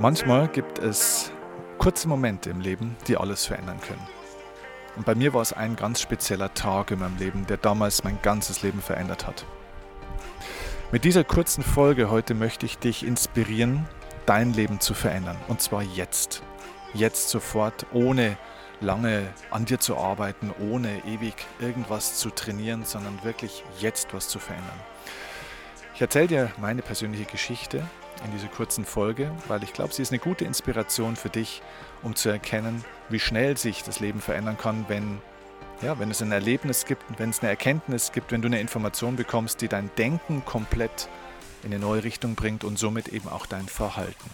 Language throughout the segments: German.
Manchmal gibt es kurze Momente im Leben, die alles verändern können. Und bei mir war es ein ganz spezieller Tag in meinem Leben, der damals mein ganzes Leben verändert hat. Mit dieser kurzen Folge heute möchte ich dich inspirieren, dein Leben zu verändern. Und zwar jetzt. Jetzt sofort, ohne lange an dir zu arbeiten, ohne ewig irgendwas zu trainieren, sondern wirklich jetzt was zu verändern. Ich erzähle dir meine persönliche Geschichte in dieser kurzen Folge, weil ich glaube, sie ist eine gute Inspiration für dich, um zu erkennen, wie schnell sich das Leben verändern kann, wenn, ja, wenn es ein Erlebnis gibt, wenn es eine Erkenntnis gibt, wenn du eine Information bekommst, die dein Denken komplett in eine neue Richtung bringt und somit eben auch dein Verhalten.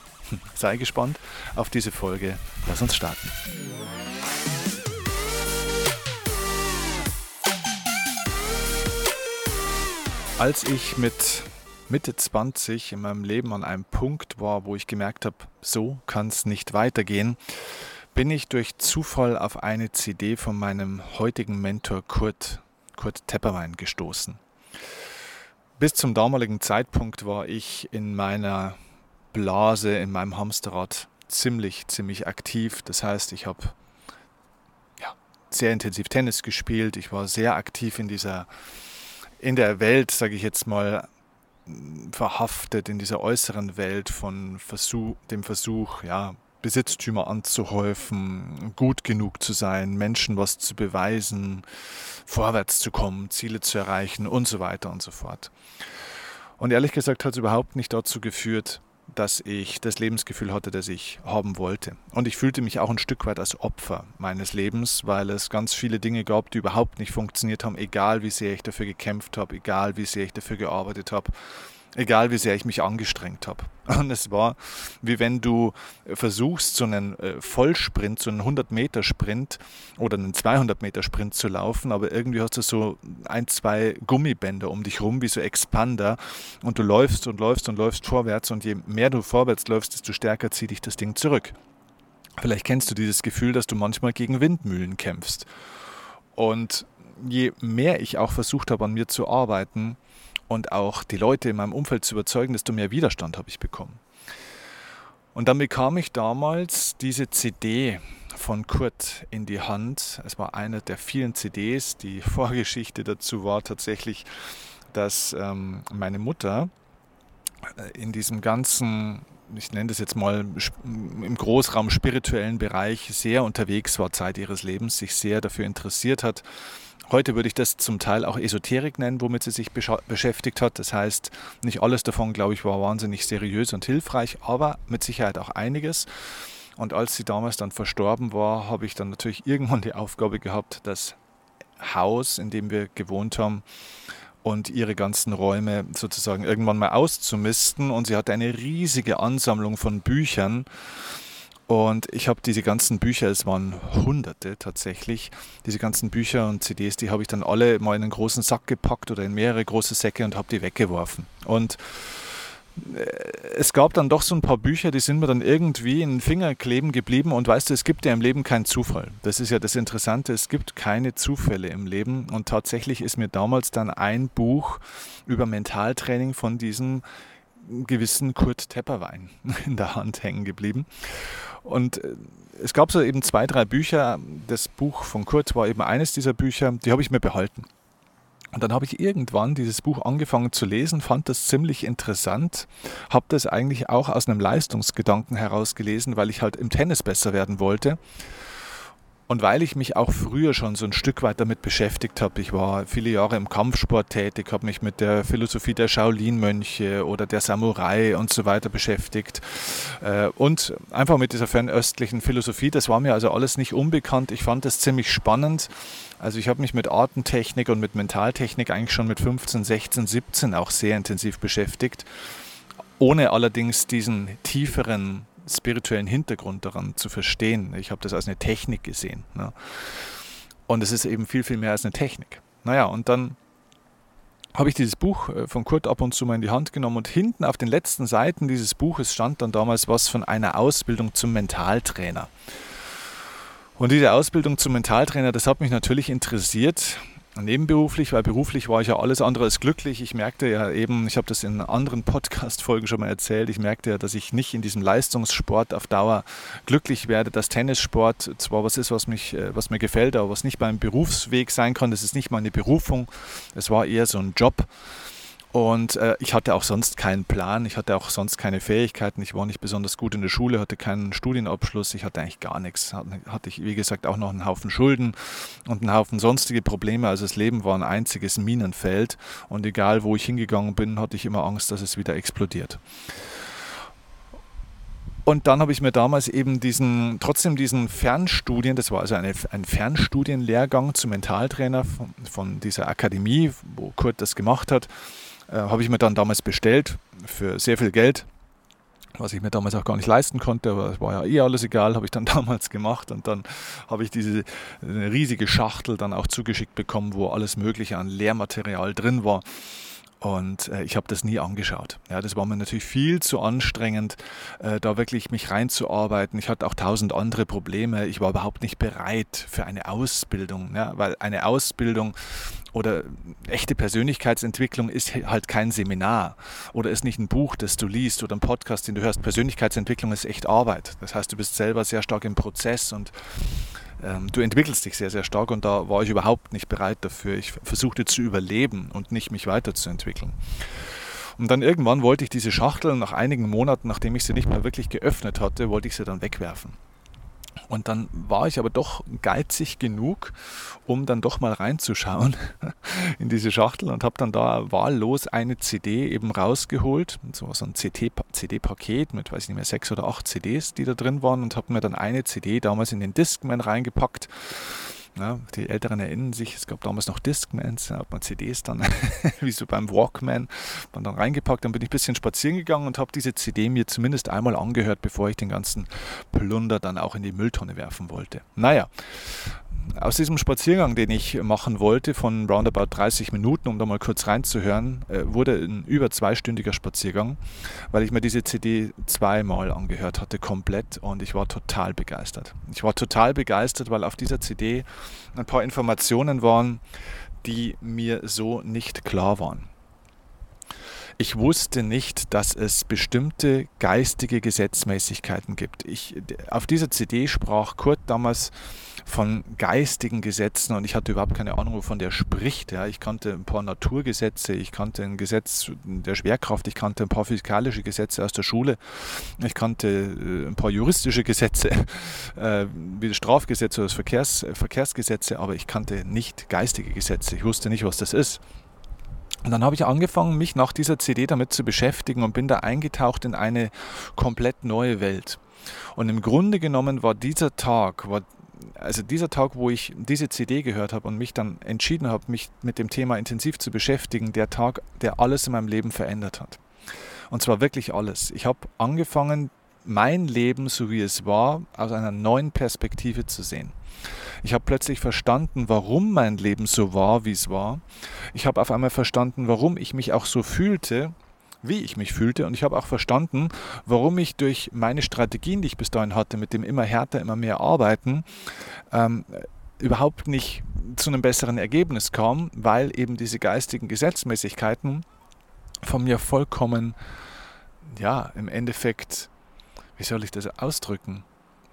Sei gespannt auf diese Folge. Lass uns starten. Als ich mit Mitte 20 in meinem Leben an einem Punkt war, wo ich gemerkt habe, so kann es nicht weitergehen, bin ich durch Zufall auf eine CD von meinem heutigen Mentor Kurt, Kurt Tepperwein gestoßen. Bis zum damaligen Zeitpunkt war ich in meiner Blase, in meinem Hamsterrad ziemlich, ziemlich aktiv. Das heißt, ich habe ja, sehr intensiv Tennis gespielt. Ich war sehr aktiv in dieser, in der Welt, sage ich jetzt mal, verhaftet in dieser äußeren Welt von Versuch, dem Versuch, ja, Besitztümer anzuhäufen, gut genug zu sein, Menschen was zu beweisen, vorwärts zu kommen, Ziele zu erreichen und so weiter und so fort. Und ehrlich gesagt hat es überhaupt nicht dazu geführt, dass ich das Lebensgefühl hatte, das ich haben wollte. Und ich fühlte mich auch ein Stück weit als Opfer meines Lebens, weil es ganz viele Dinge gab, die überhaupt nicht funktioniert haben, egal wie sehr ich dafür gekämpft habe, egal wie sehr ich dafür gearbeitet habe egal wie sehr ich mich angestrengt habe. Und es war, wie wenn du versuchst, so einen äh, Vollsprint, so einen 100-Meter-Sprint oder einen 200-Meter-Sprint zu laufen, aber irgendwie hast du so ein, zwei Gummibänder um dich rum, wie so Expander, und du läufst und läufst und läufst vorwärts, und je mehr du vorwärts läufst, desto stärker zieht dich das Ding zurück. Vielleicht kennst du dieses Gefühl, dass du manchmal gegen Windmühlen kämpfst. Und je mehr ich auch versucht habe, an mir zu arbeiten, und auch die Leute in meinem Umfeld zu überzeugen, desto mehr Widerstand habe ich bekommen. Und dann bekam ich damals diese CD von Kurt in die Hand. Es war eine der vielen CDs. Die Vorgeschichte dazu war tatsächlich, dass ähm, meine Mutter äh, in diesem ganzen, ich nenne das jetzt mal im Großraum spirituellen Bereich sehr unterwegs war Zeit ihres Lebens, sich sehr dafür interessiert hat, Heute würde ich das zum Teil auch Esoterik nennen, womit sie sich beschäftigt hat. Das heißt, nicht alles davon, glaube ich, war wahnsinnig seriös und hilfreich, aber mit Sicherheit auch einiges. Und als sie damals dann verstorben war, habe ich dann natürlich irgendwann die Aufgabe gehabt, das Haus, in dem wir gewohnt haben, und ihre ganzen Räume sozusagen irgendwann mal auszumisten. Und sie hatte eine riesige Ansammlung von Büchern und ich habe diese ganzen Bücher, es waren hunderte tatsächlich, diese ganzen Bücher und CDs, die habe ich dann alle mal in einen großen Sack gepackt oder in mehrere große Säcke und habe die weggeworfen. Und äh, es gab dann doch so ein paar Bücher, die sind mir dann irgendwie in den Finger kleben geblieben. Und weißt du, es gibt ja im Leben keinen Zufall. Das ist ja das Interessante. Es gibt keine Zufälle im Leben. Und tatsächlich ist mir damals dann ein Buch über Mentaltraining von diesem gewissen Kurt Tepperwein in der Hand hängen geblieben. Und äh, es gab so eben zwei, drei Bücher. Das Buch von Kurt war eben eines dieser Bücher, die habe ich mir behalten. Und dann habe ich irgendwann dieses Buch angefangen zu lesen, fand das ziemlich interessant, habe das eigentlich auch aus einem Leistungsgedanken heraus gelesen, weil ich halt im Tennis besser werden wollte. Und weil ich mich auch früher schon so ein Stück weit damit beschäftigt habe, ich war viele Jahre im Kampfsport tätig, habe mich mit der Philosophie der Shaolin-Mönche oder der Samurai und so weiter beschäftigt. Äh, und einfach mit dieser fernöstlichen Philosophie, das war mir also alles nicht unbekannt. Ich fand das ziemlich spannend. Also ich habe mich mit Artentechnik und mit Mentaltechnik eigentlich schon mit 15, 16, 17 auch sehr intensiv beschäftigt, ohne allerdings diesen tieferen spirituellen Hintergrund daran zu verstehen. Ich habe das als eine Technik gesehen. Ne? Und es ist eben viel, viel mehr als eine Technik. Naja, und dann habe ich dieses Buch äh, von Kurt ab und zu mal in die Hand genommen und hinten auf den letzten Seiten dieses Buches stand dann damals was von einer Ausbildung zum Mentaltrainer. Und diese Ausbildung zum Mentaltrainer, das hat mich natürlich interessiert, nebenberuflich, weil beruflich war ich ja alles andere als glücklich. Ich merkte ja eben, ich habe das in anderen Podcast-Folgen schon mal erzählt, ich merkte ja, dass ich nicht in diesem Leistungssport auf Dauer glücklich werde, dass Tennissport zwar was ist, was, mich, äh, was mir gefällt, aber was nicht mein Berufsweg sein kann. Das ist nicht meine Berufung. Es war eher so ein Job. Und äh, ich hatte auch sonst keinen Plan, ich hatte auch sonst keine Fähigkeiten, ich war nicht besonders gut in der Schule, hatte keinen Studienabschluss, ich hatte eigentlich gar nichts. Hatte ich, wie gesagt, auch noch einen Haufen Schulden und einen Haufen sonstige Probleme. Also das Leben war ein einziges Minenfeld und egal wo ich hingegangen bin, hatte ich immer Angst, dass es wieder explodiert. Und dann habe ich mir damals eben diesen, trotzdem diesen Fernstudien, das war also eine, ein Fernstudienlehrgang zum Mentaltrainer von, von dieser Akademie, wo Kurt das gemacht hat, äh, habe ich mir dann damals bestellt für sehr viel Geld, was ich mir damals auch gar nicht leisten konnte, aber es war ja eh alles egal, habe ich dann damals gemacht und dann habe ich diese riesige Schachtel dann auch zugeschickt bekommen, wo alles Mögliche an Lehrmaterial drin war. Und äh, ich habe das nie angeschaut. Ja, das war mir natürlich viel zu anstrengend, äh, da wirklich mich reinzuarbeiten. Ich hatte auch tausend andere Probleme. Ich war überhaupt nicht bereit für eine Ausbildung, ja, weil eine Ausbildung oder echte Persönlichkeitsentwicklung ist halt kein Seminar oder ist nicht ein Buch, das du liest oder ein Podcast, den du hörst. Persönlichkeitsentwicklung ist echt Arbeit. Das heißt, du bist selber sehr stark im Prozess und ähm, du entwickelst dich sehr, sehr stark und da war ich überhaupt nicht bereit dafür. Ich versuchte zu überleben und nicht mich weiterzuentwickeln. Und dann irgendwann wollte ich diese Schachtel nach einigen Monaten, nachdem ich sie nicht mehr wirklich geöffnet hatte, wollte ich sie dann wegwerfen. Und dann war ich aber doch geizig genug, um dann doch mal reinzuschauen in diese Schachtel und habe dann da wahllos eine CD eben rausgeholt, so, ein CD-Paket mit, weiß ich nicht mehr, sechs oder acht CDs, die da drin waren und habe mir dann eine CD damals in den Discman reingepackt ja, die Älteren erinnern sich, es gab damals noch Discmans, da hat man CDs dann, wie so beim Walkman, man dann reingepackt. Dann bin ich ein bisschen spazieren gegangen und habe diese CD mir zumindest einmal angehört, bevor ich den ganzen Plunder dann auch in die Mülltonne werfen wollte. Naja, aus diesem Spaziergang, den ich machen wollte, von roundabout 30 Minuten, um da mal kurz reinzuhören, äh, wurde ein über zweistündiger Spaziergang, weil ich mir diese CD zweimal angehört hatte, komplett, und ich war total begeistert. Ich war total begeistert, weil auf dieser CD ein paar Informationen waren, die mir so nicht klar waren. Ich wusste nicht, dass es bestimmte geistige Gesetzmäßigkeiten gibt. Ich, auf dieser CD sprach Kurt damals von geistigen Gesetzen und ich hatte überhaupt keine Ahnung, wovon der spricht. Ja. Ich kannte ein paar Naturgesetze, ich kannte ein Gesetz der Schwerkraft, ich kannte ein paar physikalische Gesetze aus der Schule, ich kannte äh, ein paar juristische Gesetze, äh, wie das Strafgesetz oder das Verkehrs, Verkehrsgesetze, aber ich kannte nicht geistige Gesetze. Ich wusste nicht, was das ist. Und dann habe ich angefangen, mich nach dieser CD damit zu beschäftigen und bin da eingetaucht in eine komplett neue Welt. Und im Grunde genommen war dieser Tag, war also dieser Tag, wo ich diese CD gehört habe und mich dann entschieden habe, mich mit dem Thema intensiv zu beschäftigen, der Tag, der alles in meinem Leben verändert hat. Und zwar wirklich alles. Ich habe angefangen, mein Leben, so wie es war, aus einer neuen Perspektive zu sehen. Ich habe plötzlich verstanden, warum mein Leben so war, wie es war. Ich habe auf einmal verstanden, warum ich mich auch so fühlte, wie ich mich fühlte. Und ich habe auch verstanden, warum ich durch meine Strategien, die ich bis dahin hatte, mit dem immer härter, immer mehr Arbeiten, ähm, überhaupt nicht zu einem besseren Ergebnis kam, weil eben diese geistigen Gesetzmäßigkeiten von mir vollkommen, ja, im Endeffekt, wie soll ich das ausdrücken,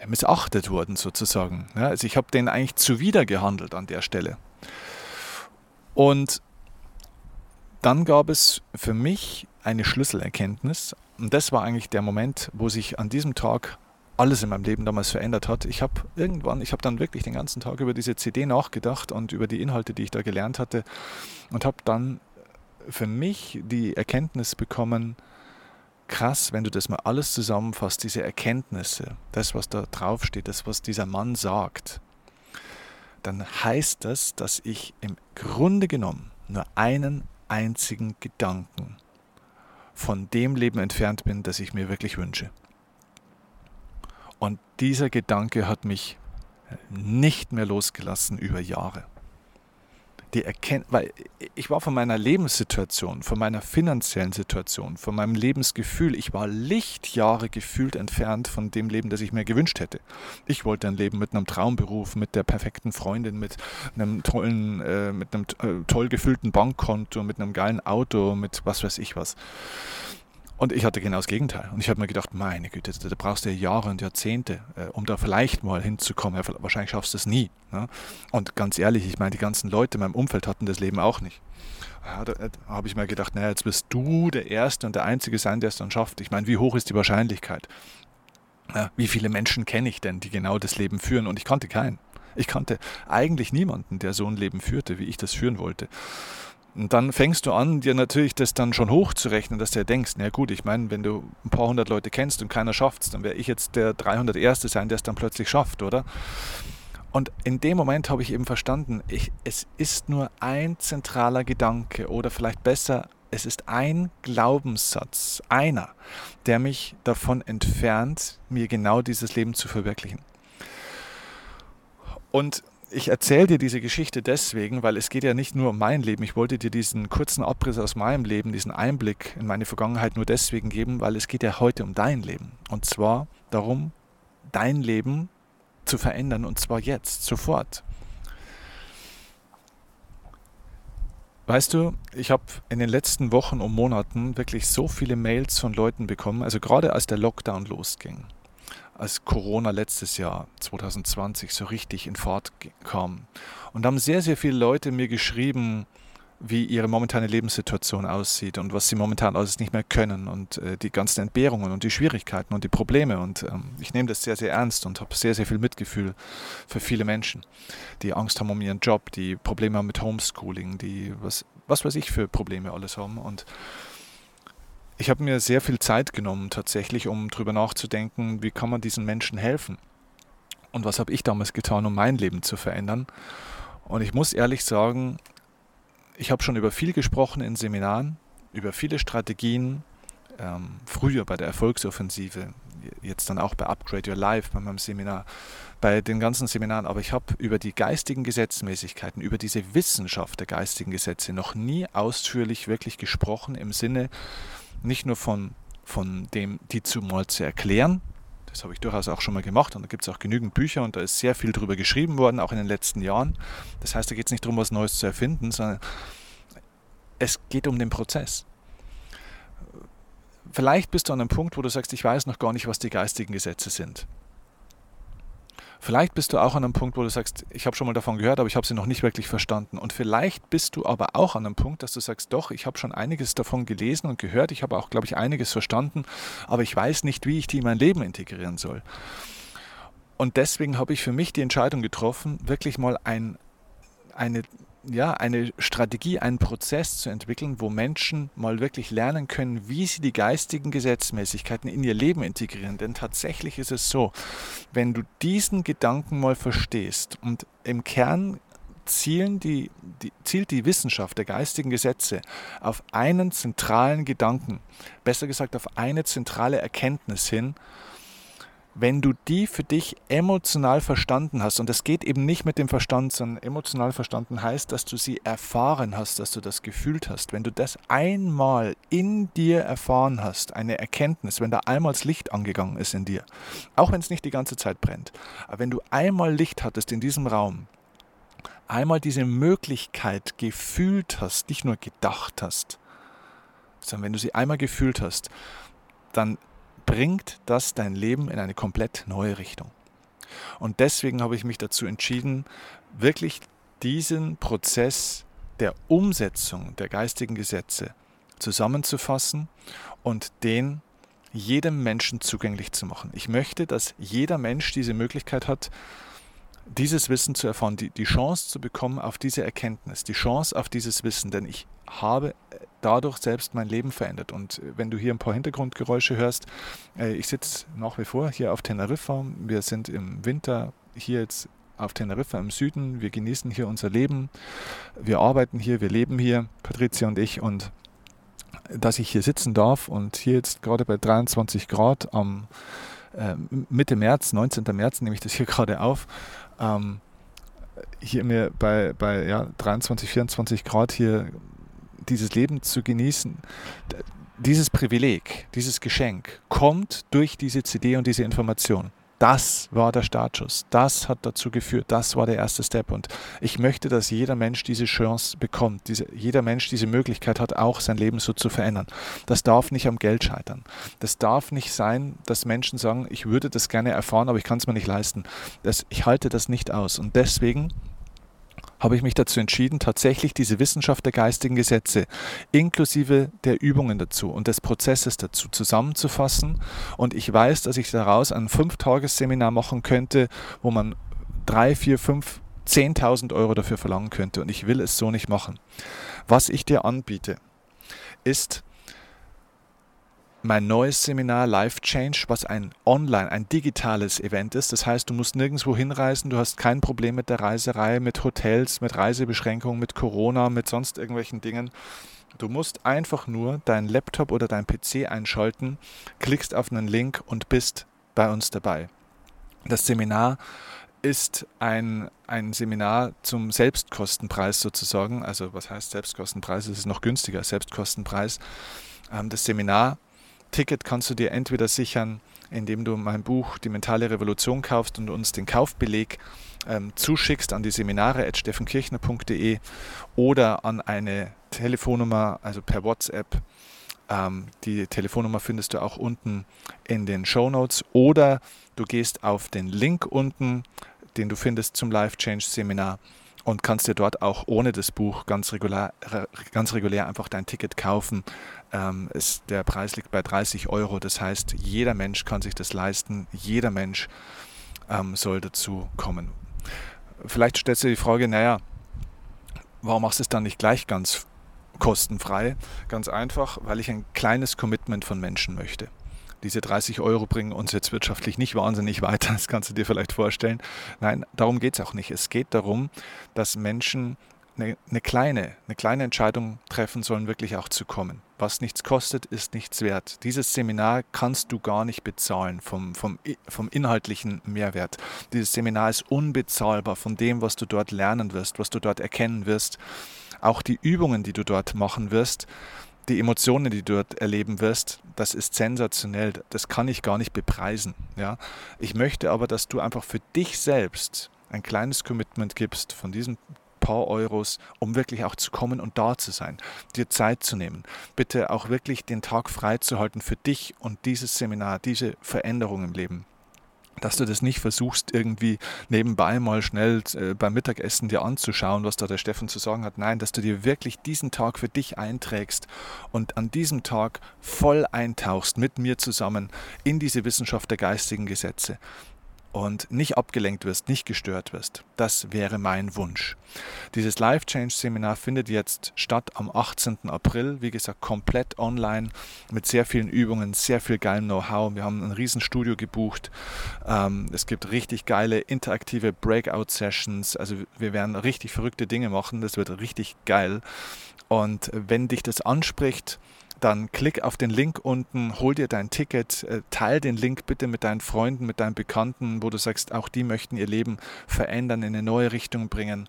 missachtet wurden sozusagen. Ja, also ich habe denen eigentlich zuwider gehandelt an der Stelle. Und dann gab es für mich eine Schlüsselerkenntnis. Und das war eigentlich der Moment, wo sich an diesem Tag alles in meinem Leben damals verändert hat. Ich habe irgendwann, ich habe dann wirklich den ganzen Tag über diese CD nachgedacht und über die Inhalte, die ich da gelernt hatte und habe dann für mich die Erkenntnis bekommen, krass, wenn du das mal alles zusammenfasst, diese Erkenntnisse, das, was da draufsteht, das, was dieser Mann sagt, dann heißt das, dass ich im Grunde genommen nur einen einzigen Gedanken von dem Leben entfernt bin, das ich mir wirklich wünsche. Und dieser Gedanke hat mich nicht mehr losgelassen über Jahre. Die erkennt, weil ich war von meiner Lebenssituation, von meiner finanziellen Situation, von meinem Lebensgefühl, ich war Lichtjahre gefühlt entfernt von dem Leben, das ich mir gewünscht hätte. Ich wollte ein Leben mit einem Traumberuf, mit der perfekten Freundin, mit einem tollen, äh, mit einem äh, toll gefüllten Bankkonto, mit einem geilen Auto, mit was weiß ich was. Und ich hatte genau das Gegenteil. Und ich habe mir gedacht, meine Güte, da brauchst du ja Jahre und Jahrzehnte, äh, um da vielleicht mal hinzukommen. Ja, wahrscheinlich schaffst du es nie. Ne? Und ganz ehrlich, ich meine, die ganzen Leute in meinem Umfeld hatten das Leben auch nicht. Ja, da, da habe ich mir gedacht, naja, jetzt wirst du der Erste und der Einzige sein, der es dann schafft. Ich meine, wie hoch ist die Wahrscheinlichkeit? Ja, wie viele Menschen kenne ich denn, die genau das Leben führen? Und ich kannte keinen. Ich kannte eigentlich niemanden, der so ein Leben führte, wie ich das führen wollte. Und dann fängst du an, dir natürlich das dann schon hochzurechnen, dass du denkst, na gut, ich meine, wenn du ein paar hundert Leute kennst und keiner schafft dann wäre ich jetzt der 301. sein, der es dann plötzlich schafft, oder? Und in dem Moment habe ich eben verstanden, ich, es ist nur ein zentraler Gedanke oder vielleicht besser, es ist ein Glaubenssatz, einer, der mich davon entfernt, mir genau dieses Leben zu verwirklichen. Und ich erzähle dir diese Geschichte deswegen, weil es geht ja nicht nur um mein Leben. Ich wollte dir diesen kurzen Abriss aus meinem Leben, diesen Einblick in meine Vergangenheit nur deswegen geben, weil es geht ja heute um dein Leben. Und zwar darum, dein Leben zu verändern und zwar jetzt, sofort. Weißt du, ich habe in den letzten Wochen und Monaten wirklich so viele Mails von Leuten bekommen, also gerade als der Lockdown losging als Corona letztes Jahr, 2020, so richtig in Fahrt kam. Und haben sehr, sehr viele Leute mir geschrieben, wie ihre momentane Lebenssituation aussieht und was sie momentan alles nicht mehr können und äh, die ganzen Entbehrungen und die Schwierigkeiten und die Probleme. Und ähm, ich nehme das sehr, sehr ernst und habe sehr, sehr viel Mitgefühl für viele Menschen, die Angst haben um ihren Job, die Probleme haben mit Homeschooling, die was, was weiß ich für Probleme alles haben. Und ich habe mir sehr viel Zeit genommen tatsächlich, um darüber nachzudenken, wie kann man diesen Menschen helfen. Und was habe ich damals getan, um mein Leben zu verändern. Und ich muss ehrlich sagen, ich habe schon über viel gesprochen in Seminaren, über viele Strategien, ähm, früher bei der Erfolgsoffensive, jetzt dann auch bei Upgrade Your Life, bei meinem Seminar, bei den ganzen Seminaren, aber ich habe über die geistigen Gesetzmäßigkeiten, über diese Wissenschaft der geistigen Gesetze noch nie ausführlich wirklich gesprochen im Sinne, nicht nur von, von dem, die zu mal zu erklären, das habe ich durchaus auch schon mal gemacht und da gibt es auch genügend Bücher und da ist sehr viel drüber geschrieben worden, auch in den letzten Jahren. Das heißt, da geht es nicht darum, was Neues zu erfinden, sondern es geht um den Prozess. Vielleicht bist du an einem Punkt, wo du sagst, ich weiß noch gar nicht, was die geistigen Gesetze sind. Vielleicht bist du auch an einem Punkt, wo du sagst, ich habe schon mal davon gehört, aber ich habe sie noch nicht wirklich verstanden. Und vielleicht bist du aber auch an einem Punkt, dass du sagst, doch, ich habe schon einiges davon gelesen und gehört, ich habe auch, glaube ich, einiges verstanden, aber ich weiß nicht, wie ich die in mein Leben integrieren soll. Und deswegen habe ich für mich die Entscheidung getroffen, wirklich mal ein, eine ja, eine Strategie, einen Prozess zu entwickeln, wo Menschen mal wirklich lernen können, wie sie die geistigen Gesetzmäßigkeiten in ihr Leben integrieren. Denn tatsächlich ist es so, wenn du diesen Gedanken mal verstehst und im Kern zielen die, die, zielt die Wissenschaft der geistigen Gesetze auf einen zentralen Gedanken, besser gesagt auf eine zentrale Erkenntnis hin, wenn du die für dich emotional verstanden hast, und das geht eben nicht mit dem Verstand, sondern emotional verstanden heißt, dass du sie erfahren hast, dass du das gefühlt hast. Wenn du das einmal in dir erfahren hast, eine Erkenntnis, wenn da einmal das Licht angegangen ist in dir, auch wenn es nicht die ganze Zeit brennt, aber wenn du einmal Licht hattest in diesem Raum, einmal diese Möglichkeit gefühlt hast, nicht nur gedacht hast, sondern wenn du sie einmal gefühlt hast, dann bringt das dein Leben in eine komplett neue Richtung. Und deswegen habe ich mich dazu entschieden, wirklich diesen Prozess der Umsetzung der geistigen Gesetze zusammenzufassen und den jedem Menschen zugänglich zu machen. Ich möchte, dass jeder Mensch diese Möglichkeit hat, dieses Wissen zu erfahren, die, die Chance zu bekommen auf diese Erkenntnis, die Chance auf dieses Wissen, denn ich habe dadurch selbst mein Leben verändert. Und wenn du hier ein paar Hintergrundgeräusche hörst, äh, ich sitze nach wie vor hier auf Teneriffa. Wir sind im Winter hier jetzt auf Teneriffa im Süden. Wir genießen hier unser Leben. Wir arbeiten hier, wir leben hier, Patricia und ich. Und dass ich hier sitzen darf und hier jetzt gerade bei 23 Grad am äh, Mitte März, 19. März nehme ich das hier gerade auf, ähm, hier mir bei, bei ja, 23, 24 Grad hier dieses Leben zu genießen, dieses Privileg, dieses Geschenk kommt durch diese CD und diese Information. Das war der Startschuss. Das hat dazu geführt. Das war der erste Step. Und ich möchte, dass jeder Mensch diese Chance bekommt. Diese, jeder Mensch diese Möglichkeit hat, auch sein Leben so zu verändern. Das darf nicht am Geld scheitern. Das darf nicht sein, dass Menschen sagen, ich würde das gerne erfahren, aber ich kann es mir nicht leisten. Das, ich halte das nicht aus. Und deswegen habe ich mich dazu entschieden, tatsächlich diese Wissenschaft der geistigen Gesetze inklusive der Übungen dazu und des Prozesses dazu zusammenzufassen. Und ich weiß, dass ich daraus ein Fünf-Tages-Seminar machen könnte, wo man drei, vier, fünf, zehntausend Euro dafür verlangen könnte. Und ich will es so nicht machen. Was ich dir anbiete, ist mein neues Seminar Life Change, was ein online, ein digitales Event ist. Das heißt, du musst nirgendwo hinreisen, du hast kein Problem mit der Reiserei, mit Hotels, mit Reisebeschränkungen, mit Corona, mit sonst irgendwelchen Dingen. Du musst einfach nur deinen Laptop oder dein PC einschalten, klickst auf einen Link und bist bei uns dabei. Das Seminar ist ein, ein Seminar zum Selbstkostenpreis sozusagen. Also was heißt Selbstkostenpreis? Es ist noch günstiger, Selbstkostenpreis. Ähm, das Seminar Ticket kannst du dir entweder sichern, indem du mein Buch Die mentale Revolution kaufst und uns den Kaufbeleg ähm, zuschickst an die Seminare at steffenkirchner.de oder an eine Telefonnummer, also per WhatsApp. Ähm, die Telefonnummer findest du auch unten in den Show Notes oder du gehst auf den Link unten, den du findest zum Life Change Seminar und kannst dir dort auch ohne das Buch ganz regulär, ganz regulär einfach dein Ticket kaufen. Ähm, ist, der Preis liegt bei 30 Euro. Das heißt, jeder Mensch kann sich das leisten. Jeder Mensch ähm, soll dazu kommen. Vielleicht stellst du die Frage, naja, warum machst du es dann nicht gleich ganz kostenfrei? Ganz einfach, weil ich ein kleines Commitment von Menschen möchte diese 30 Euro bringen uns jetzt wirtschaftlich nicht wahnsinnig weiter, das kannst du dir vielleicht vorstellen. Nein, darum geht es auch nicht. Es geht darum, dass Menschen eine, eine, kleine, eine kleine Entscheidung treffen sollen, wirklich auch zu kommen. Was nichts kostet, ist nichts wert. Dieses Seminar kannst du gar nicht bezahlen vom, vom, vom inhaltlichen Mehrwert. Dieses Seminar ist unbezahlbar von dem, was du dort lernen wirst, was du dort erkennen wirst. Auch die Übungen, die du dort machen wirst, die Emotionen, die du dort erleben wirst, das ist sensationell. Das kann ich gar nicht bepreisen. Ja? Ich möchte aber, dass du einfach für dich selbst ein kleines Commitment gibst von diesen paar Euros, um wirklich auch zu kommen und da zu sein, dir Zeit zu nehmen. Bitte auch wirklich den Tag freizuhalten für dich und dieses Seminar, diese Veränderung im Leben dass du das nicht versuchst, irgendwie nebenbei mal schnell äh, beim Mittagessen dir anzuschauen, was da der Steffen zu sagen hat. Nein, dass du dir wirklich diesen Tag für dich einträgst und an diesem Tag voll eintauchst mit mir zusammen in diese Wissenschaft der geistigen Gesetze und nicht abgelenkt wirst, nicht gestört wirst. Das wäre mein Wunsch. Dieses Life Change Seminar findet jetzt statt am 18. April, wie gesagt, komplett online mit sehr vielen Übungen, sehr viel geilem Know-how. Wir haben ein Riesenstudio gebucht. Ähm, es gibt richtig geile interaktive Breakout-Sessions. Also wir werden richtig verrückte Dinge machen. Das wird richtig geil. Und wenn dich das anspricht, dann klick auf den Link unten, hol dir dein Ticket, äh, teil den Link bitte mit deinen Freunden, mit deinen Bekannten, wo du sagst, auch die möchten ihr Leben verändern, in eine neue Richtung bringen,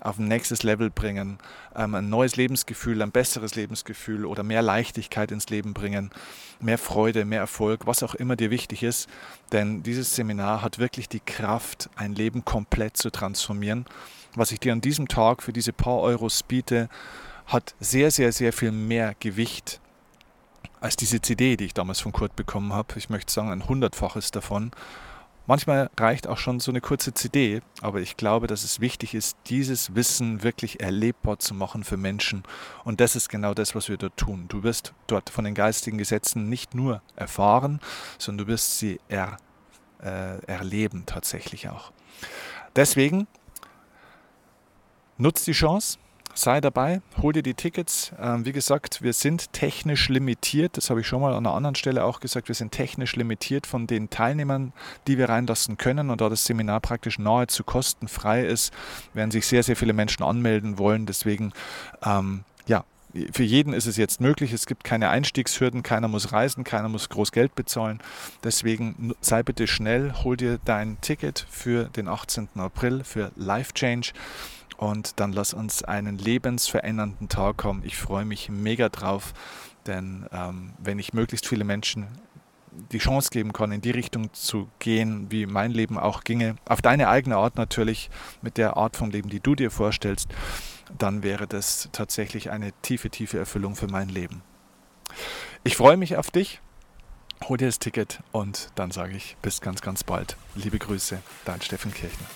auf ein nächstes Level bringen, ähm, ein neues Lebensgefühl, ein besseres Lebensgefühl oder mehr Leichtigkeit ins Leben bringen, mehr Freude, mehr Erfolg, was auch immer dir wichtig ist. Denn dieses Seminar hat wirklich die Kraft, ein Leben komplett zu transformieren. Was ich dir an diesem Tag für diese paar Euros biete, hat sehr, sehr, sehr viel mehr Gewicht als diese CD, die ich damals von Kurt bekommen habe. Ich möchte sagen, ein hundertfaches davon. Manchmal reicht auch schon so eine kurze CD, aber ich glaube, dass es wichtig ist, dieses Wissen wirklich erlebbar zu machen für Menschen. Und das ist genau das, was wir dort tun. Du wirst dort von den geistigen Gesetzen nicht nur erfahren, sondern du wirst sie er, äh, erleben tatsächlich auch. Deswegen nutzt die Chance, sei dabei, hol dir die Tickets. Ähm, wie gesagt, wir sind technisch limitiert. Das habe ich schon mal an einer anderen Stelle auch gesagt. Wir sind technisch limitiert von den Teilnehmern, die wir reinlassen können. Und da das Seminar praktisch nahezu kostenfrei ist, werden sich sehr, sehr viele Menschen anmelden wollen. Deswegen, ähm, ja, für jeden ist es jetzt möglich. Es gibt keine Einstiegshürden, keiner muss reisen, keiner muss groß Geld bezahlen. Deswegen sei bitte schnell, hol dir dein Ticket für den 18. April für Life Change und dann lass uns einen lebensverändernden Tag haben. Ich freue mich mega drauf, denn ähm, wenn ich möglichst viele Menschen die Chance geben kann, in die Richtung zu gehen, wie mein Leben auch ginge, auf deine eigene Art natürlich, mit der Art von Leben, die du dir vorstellst, dann wäre das tatsächlich eine tiefe, tiefe Erfüllung für mein Leben. Ich freue mich auf dich. Hol dir das Ticket und dann sage ich bis ganz, ganz bald. Liebe Grüße, dein Steffen Kirchner.